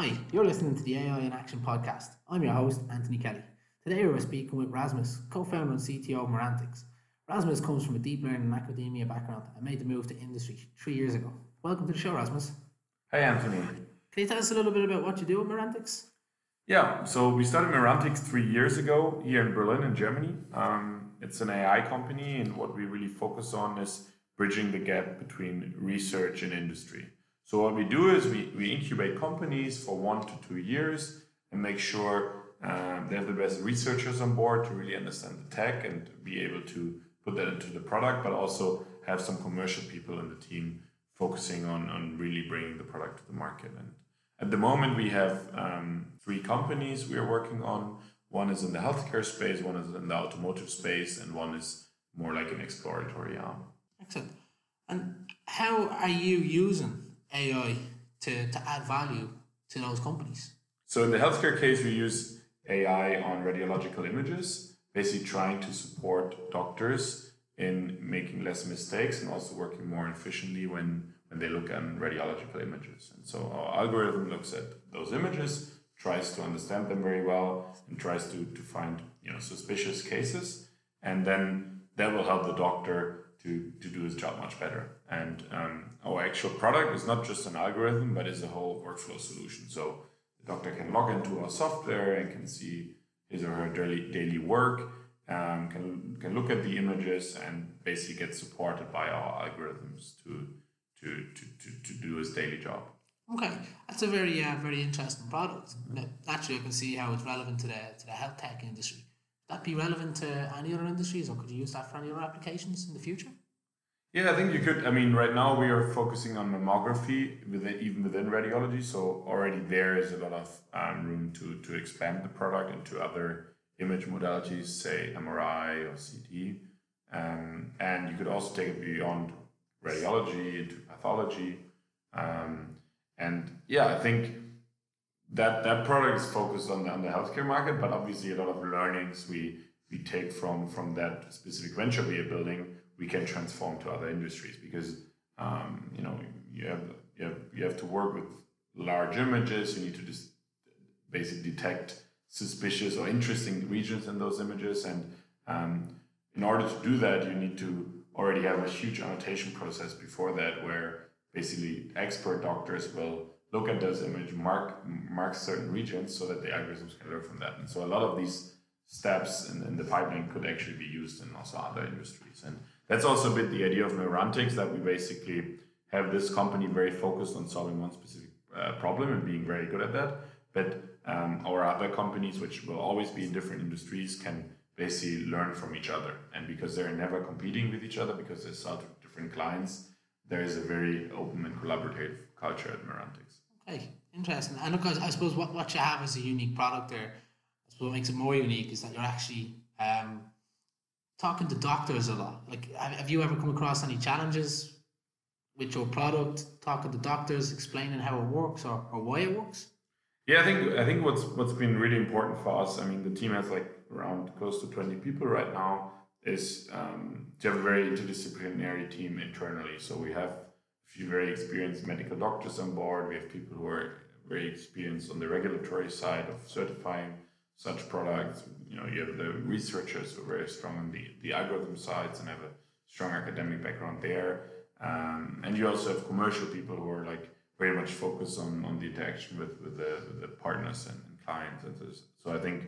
Hi, you're listening to the AI in Action podcast. I'm your host, Anthony Kelly. Today we're speaking with Rasmus, co founder and CTO of Merantix. Rasmus comes from a deep learning and academia background and made the move to industry three years ago. Welcome to the show, Rasmus. Hey, Anthony. Can you tell us a little bit about what you do at Merantix? Yeah, so we started Merantix three years ago here in Berlin, in Germany. Um, it's an AI company, and what we really focus on is bridging the gap between research and industry. So what we do is we, we incubate companies for one to two years and make sure um, they have the best researchers on board to really understand the tech and be able to put that into the product, but also have some commercial people in the team focusing on, on really bringing the product to the market. And at the moment, we have um, three companies we are working on. One is in the healthcare space, one is in the automotive space, and one is more like an exploratory arm. Excellent. And how are you using AI to, to add value to those companies? So in the healthcare case, we use AI on radiological images, basically trying to support doctors in making less mistakes and also working more efficiently when, when they look at radiological images. And so our algorithm looks at those images, tries to understand them very well, and tries to, to find you know suspicious cases, and then that will help the doctor to, to do his job much better. And um, our actual product is not just an algorithm, but is a whole workflow solution. So the doctor can log into our software and can see his or her daily, daily work, um, can, can look at the images and basically get supported by our algorithms to, to, to, to, to do his daily job. Okay, that's a very uh, very interesting product. Naturally, I can see how it's relevant to the to the health tech industry Would that be relevant to any other industries, or could you use that for any other applications in the future? Yeah, I think you could. I mean, right now we are focusing on mammography within even within radiology, so already there is a lot of um, room to to expand the product into other image modalities, say MRI or CT, um, and you could also take it beyond radiology into pathology, um, and yeah, I think that that product is focused on the, on the healthcare market, but obviously a lot of learnings we we take from from that specific venture we are building, we can transform to other industries because um, you know you have you have you have to work with large images. You need to just basically detect suspicious or interesting regions in those images, and um, in order to do that, you need to already have a huge annotation process before that, where basically expert doctors will look at those images, mark mark certain regions so that the algorithms can learn from that. And so a lot of these steps in, in the pipeline could actually be used in also other industries. And that's also a bit the idea of Merantix that we basically have this company very focused on solving one specific uh, problem and being very good at that. But um, our other companies, which will always be in different industries, can basically learn from each other. And because they're never competing with each other, because they sell to different clients, there is a very open and collaborative culture at Merantix. Okay, interesting. And of course, I suppose what, what you have is a unique product there. I suppose what makes it more unique is that you're actually um, talking to doctors a lot. Like, have, you ever come across any challenges with your product, talking to doctors, explaining how it works or, or why it works? Yeah, I think I think what's what's been really important for us. I mean, the team has like around close to twenty people right now. Is um, to have a very interdisciplinary team internally. So we have a few very experienced medical doctors on board. We have people who are very experienced on the regulatory side of certifying such products. You know, you have the researchers who are very strong on the, the algorithm sides and have a strong academic background there. Um, and you also have commercial people who are like very much focused on, on the interaction with, with, the, with the partners and, and clients. And so I think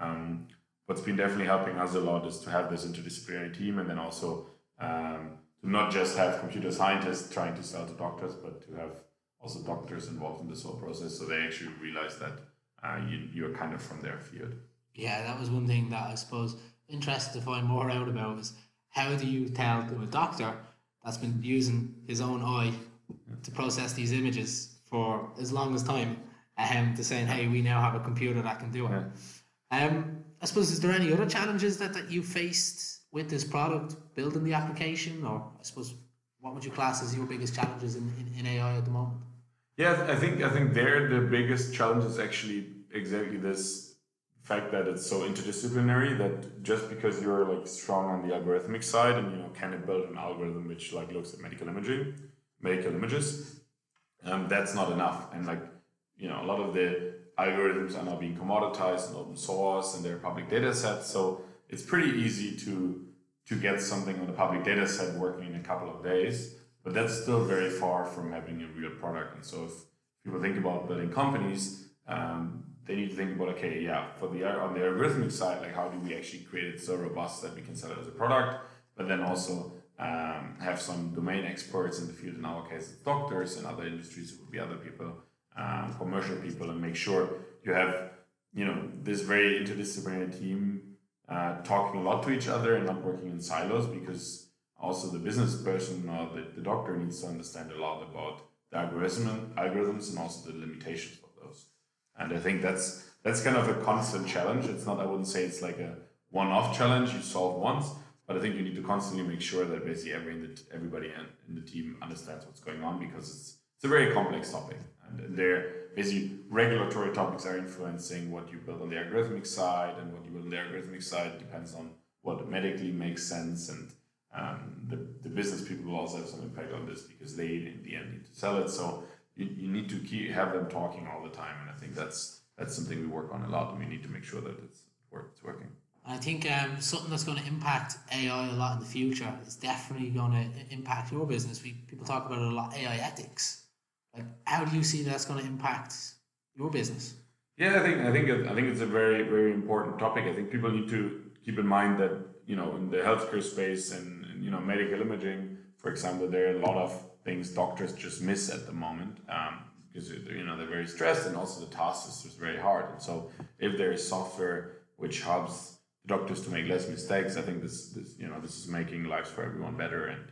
um, what's been definitely helping us a lot is to have this interdisciplinary team and then also um, to not just have computer scientists trying to sell to doctors, but to have also doctors involved in this whole process so they actually realize that uh, you, you're kind of from their field. Yeah, that was one thing that I suppose interested to find more out about is how do you tell to a doctor that's been using his own eye to process these images for as long as time um, to saying, hey, we now have a computer that can do it. Um, I suppose, is there any other challenges that, that you faced with this product, building the application, or I suppose, what would you class as your biggest challenges in, in, in AI at the moment? Yeah, I think I think there the biggest challenge is actually exactly this fact that it's so interdisciplinary that just because you're like strong on the algorithmic side and you know can build an algorithm which like looks at medical imaging, medical images, um, that's not enough. And like you know a lot of the algorithms are now being commoditized and open source and they're public data sets, so it's pretty easy to to get something on a public data set working in a couple of days but that's still very far from having a real product. And so if people think about building companies, um, they need to think about okay, yeah, for the on the algorithmic side, like how do we actually create it so robust that we can sell it as a product, but then also um, have some domain experts in the field. In our case, doctors. In other industries, it would be other people, um, commercial people, and make sure you have you know this very interdisciplinary team uh, talking a lot to each other and not working in silos because also the business person or the, the doctor needs to understand a lot about the algorithm, algorithms and also the limitations of those. And I think that's that's kind of a constant challenge. It's not I wouldn't say it's like a one-off challenge you solve once, but I think you need to constantly make sure that basically every everybody in, in the team understands what's going on because it's it's a very complex topic. And there basically regulatory topics are influencing what you build on the algorithmic side and what you build on the algorithmic side depends on what medically makes sense and um, the, the business people will also have some impact on this because they in the end need to sell it. So you, you need to keep have them talking all the time, and I think that's that's something we work on a lot, and we need to make sure that it's it's working. I think um, something that's going to impact AI a lot in the future is definitely going to impact your business. We people talk about it a lot. AI ethics, like how do you see that's going to impact your business? Yeah, I think I think I think it's a very very important topic. I think people need to keep in mind that you know in the healthcare space and you know medical imaging, for example, there are a lot of things doctors just miss at the moment um, because you know they're very stressed and also the task is very hard. And so if there is software which helps doctors to make less mistakes, I think this this you know this is making lives for everyone better. And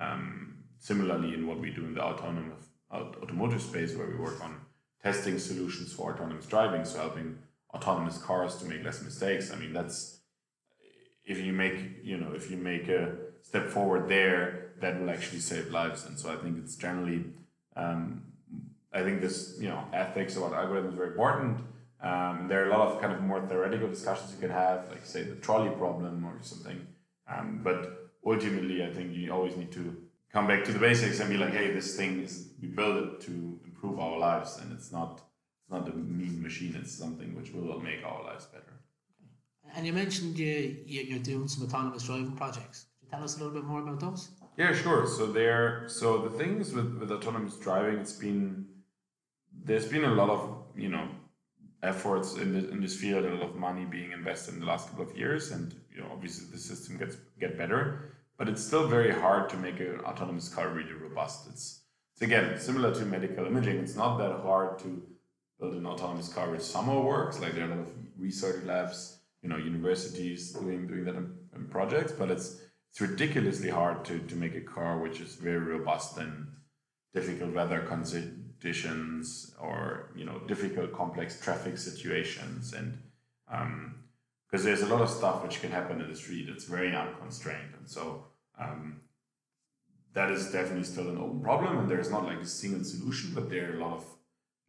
um, similarly, in what we do in the autonomous automotive space, where we work on testing solutions for autonomous driving, so helping autonomous cars to make less mistakes. I mean that's if you make you know if you make a step forward there that will actually save lives. And so I think it's generally, um, I think this, you know, ethics about algorithms is very important. Um, there are a lot of kind of more theoretical discussions you can have, like say the trolley problem or something. Um, but ultimately, I think you always need to come back to the basics and be like, hey, this thing is we build it to improve our lives, and it's not it's not a mean machine. It's something which will make our lives better. And you mentioned you, you're doing some autonomous driving projects tell us a little bit more about those? Yeah, sure. So there, so the things with with autonomous driving, it's been there's been a lot of you know efforts in this in this field, a lot of money being invested in the last couple of years, and you know obviously the system gets get better, but it's still very hard to make an autonomous car really robust. It's it's again similar to medical imaging. It's not that hard to build an autonomous car which somehow works. Like there are a lot of research labs, you know, universities doing doing that in, in projects, but it's it's ridiculously hard to, to make a car which is very robust in difficult weather conditions or you know difficult complex traffic situations. And because um, there's a lot of stuff which can happen in the street. It's very unconstrained. And so um, that is definitely still an open problem. And there's not like a single solution but there are a lot of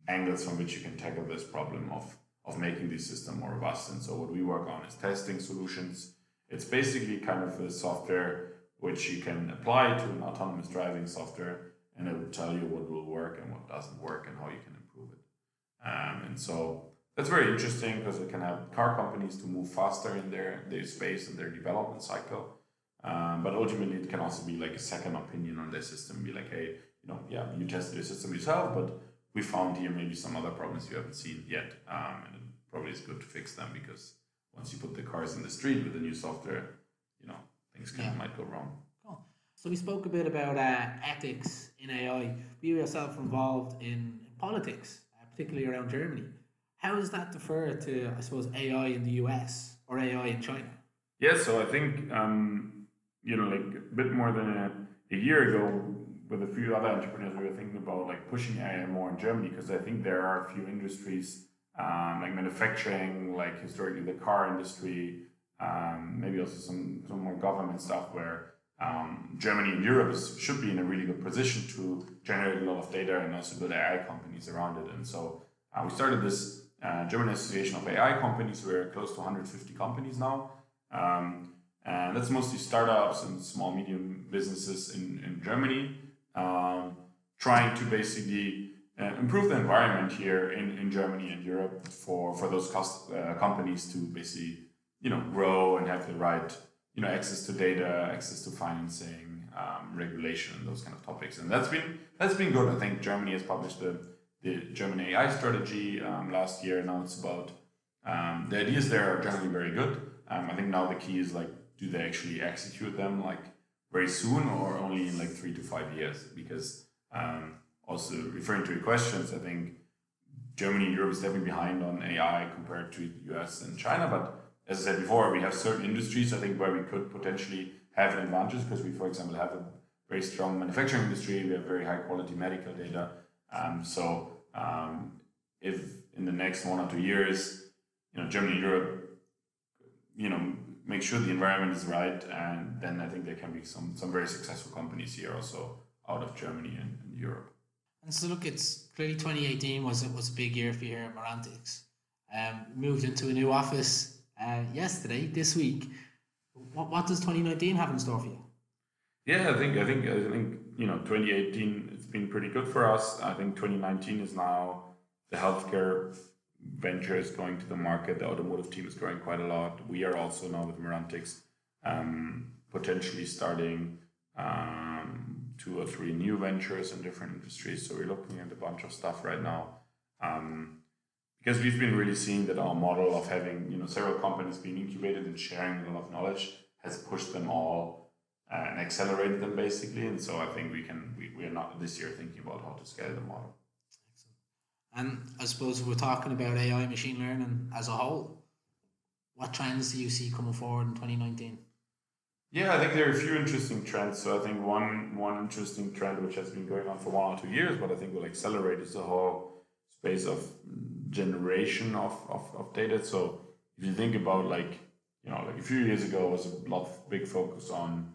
angles from which you can tackle this problem of of making the system more robust. And so what we work on is testing solutions it's basically kind of a software which you can apply to an autonomous driving software and it will tell you what will work and what doesn't work and how you can improve it. Um, and so that's very interesting because it can help car companies to move faster in their, their space and their development cycle. Um, but ultimately, it can also be like a second opinion on their system. Be like, hey, you know, yeah, you tested your system yourself, but we found here maybe some other problems you haven't seen yet, um, and it probably is good to fix them because once you put the cars in the street with the new software, you know, things can, yeah. might go wrong. Cool. So we spoke a bit about uh, ethics in AI. You yourself involved in politics, uh, particularly around Germany. How does that differ to, I suppose, AI in the US or AI in China? Yeah, so I think, um, you know, like a bit more than a, a year ago, with a few other entrepreneurs, we were thinking about like pushing AI more in Germany because I think there are a few industries um, like manufacturing, like historically the car industry, um, maybe also some, some more government stuff where um, Germany and Europe is, should be in a really good position to generate a lot of data and also build AI companies around it. And so uh, we started this uh, German Association of AI Companies. We're close to 150 companies now. Um, and that's mostly startups and small, medium businesses in, in Germany, um, trying to basically uh, improve the environment here in, in Germany and Europe for, for those cost, uh, companies to basically, you know, grow and have the right, you know, access to data, access to financing, um, regulation, and those kind of topics. And that's been, that's been good. I think Germany has published the, the German AI strategy um, last year. Now it's about, um, the ideas there are generally very good. Um, I think now the key is like, do they actually execute them like very soon or only in like three to five years? Because um, also referring to your questions, I think Germany and Europe is definitely behind on AI compared to the US and China. But as I said before, we have certain industries I think where we could potentially have an advantage because we, for example, have a very strong manufacturing industry. We have very high quality medical data. Um, so um, if in the next one or two years, you know, Germany Europe, you know, make sure the environment is right, and then I think there can be some some very successful companies here also out of Germany and, and Europe. And so look, it's clearly 2018 was it was a big year for you here at Merantix. Um, moved into a new office uh, yesterday, this week. What, what does 2019 have in store for you? Yeah, I think I think I think you know 2018 it's been pretty good for us. I think 2019 is now the healthcare venture is going to the market. The automotive team is growing quite a lot. We are also now with Merantix um, potentially starting um, two or three new ventures in different industries. So we're looking at a bunch of stuff right now. Um, because we've been really seeing that our model of having you know several companies being incubated and sharing a lot of knowledge has pushed them all uh, and accelerated them basically. And so I think we can we, we are not this year thinking about how to scale the model. And I suppose we're talking about AI machine learning as a whole. What trends do you see coming forward in 2019? Yeah, I think there are a few interesting trends. So I think one one interesting trend which has been going on for one or two years, but I think will accelerate is the whole space of generation of, of, of data. So if you think about like, you know, like a few years ago was a lot of big focus on,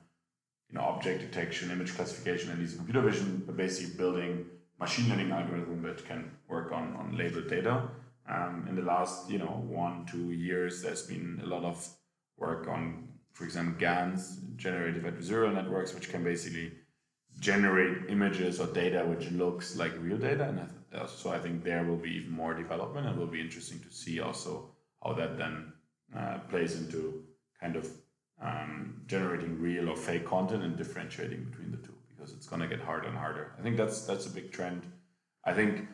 you know, object detection, image classification, and these computer vision, but basically building machine learning algorithm that can work on, on labeled data. Um, in the last, you know, one, two years, there's been a lot of work on, for example, GANs, generative adversarial networks, which can basically generate images or data which looks like real data. And so I think there will be even more development and will be interesting to see also how that then uh, plays into kind of um, generating real or fake content and differentiating between the two because it's going to get harder and harder. I think that's that's a big trend. I think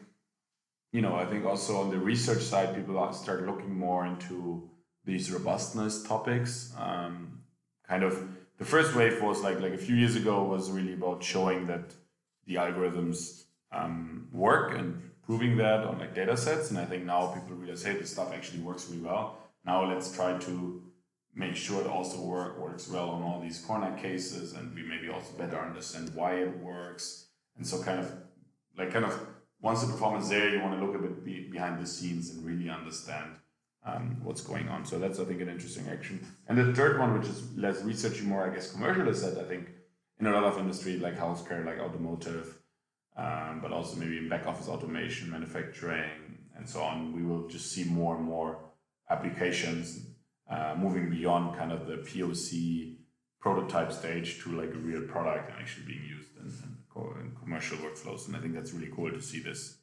you know I think also on the research side, people start looking more into these robustness topics. Um, kind of the first wave was like like a few years ago was really about showing that the algorithms um, work and proving that on like data sets. And I think now people realize, hey, this stuff actually works really well. Now let's try to make sure it also work, works well on all these corner cases and we maybe also better understand why it works. And so kind of like kind of once the performance there, you want to look a bit be, behind the scenes and really understand um, what's going on. So that's I think an interesting action. And the third one, which is less researchy, more I guess commercial, is that I think in a lot of industry like healthcare, like automotive, um, but also maybe in back office automation, manufacturing, and so on, we will just see more and more applications uh, moving beyond kind of the POC prototype stage to like a real product and actually being used in, in, in commercial workflows. And I think that's really cool to see this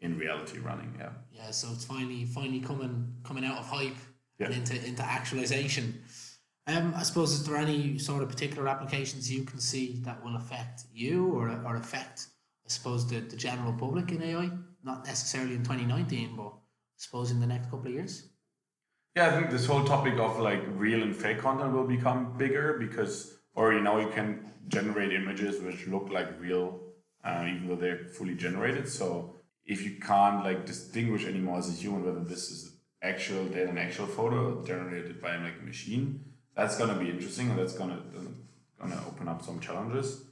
in reality running. Yeah. Yeah. So it's finally finally coming coming out of hype yeah. and into into actualization. Um, I suppose is there any sort of particular applications you can see that will affect you or or affect I suppose the, the general public in AI? Not necessarily in twenty nineteen, but I suppose in the next couple of years. Yeah, I think this whole topic of like real and fake content will become bigger because already now you can generate images which look like real, uh, even though they're fully generated. So if you can't like distinguish anymore as a human whether this is actual data, an actual photo generated by like a machine, that's gonna be interesting and that's gonna gonna open up some challenges.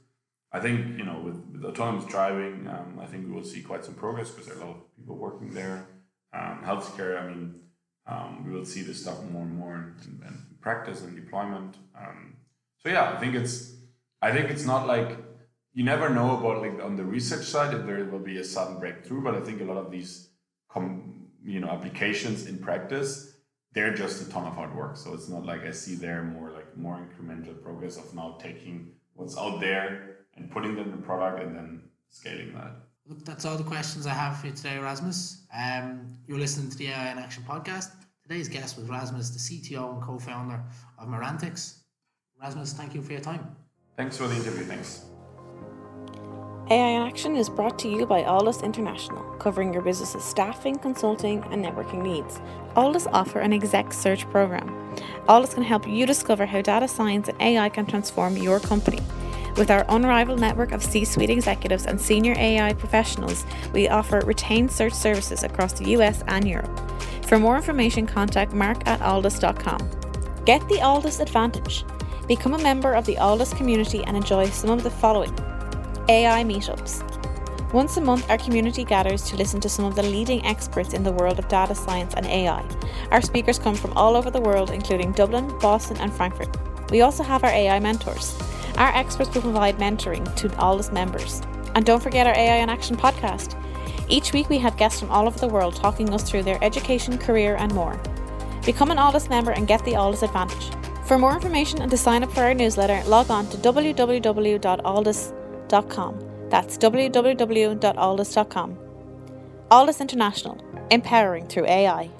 I think you know with, with autonomous driving, um, I think we will see quite some progress because there are a lot of people working there. Um, healthcare, I mean, um, we will see this stuff more and more in, in practice and deployment. Um, so yeah, I think it's I think it's not like you never know about like on the research side if there will be a sudden breakthrough, but I think a lot of these com, you know applications in practice they're just a ton of hard work. So it's not like I see there more like more incremental progress of now taking what's out there and putting them in product and then scaling that. Look, that's all the questions I have for you today, Rasmus. Um, you're listening to the AI in Action podcast. Today's guest was Rasmus, the CTO and co-founder of Merantix. Rasmus, thank you for your time. Thanks for the interview. Thanks. AI in Action is brought to you by Alldus International, covering your business's staffing, consulting, and networking needs. Alldus offer an exec search program. Alldus can help you discover how data science and AI can transform your company. With our unrivaled network of C suite executives and senior AI professionals, we offer retained search services across the US and Europe. For more information, contact mark at alldus.com. Get the Alldus advantage. Become a member of the Alldus community and enjoy some of the following AI meetups. Once a month, our community gathers to listen to some of the leading experts in the world of data science and AI. Our speakers come from all over the world, including Dublin, Boston, and Frankfurt. We also have our AI mentors. Our experts will provide mentoring to Alldus members. And don't forget our AI in Action podcast. Each week, we have guests from all over the world talking us through their education, career, and more. Become an Alldus member and get the Alldus advantage. For more information and to sign up for our newsletter, log on to www.alldus.com that's www.alldus.com. Alldus International, empowering through AI.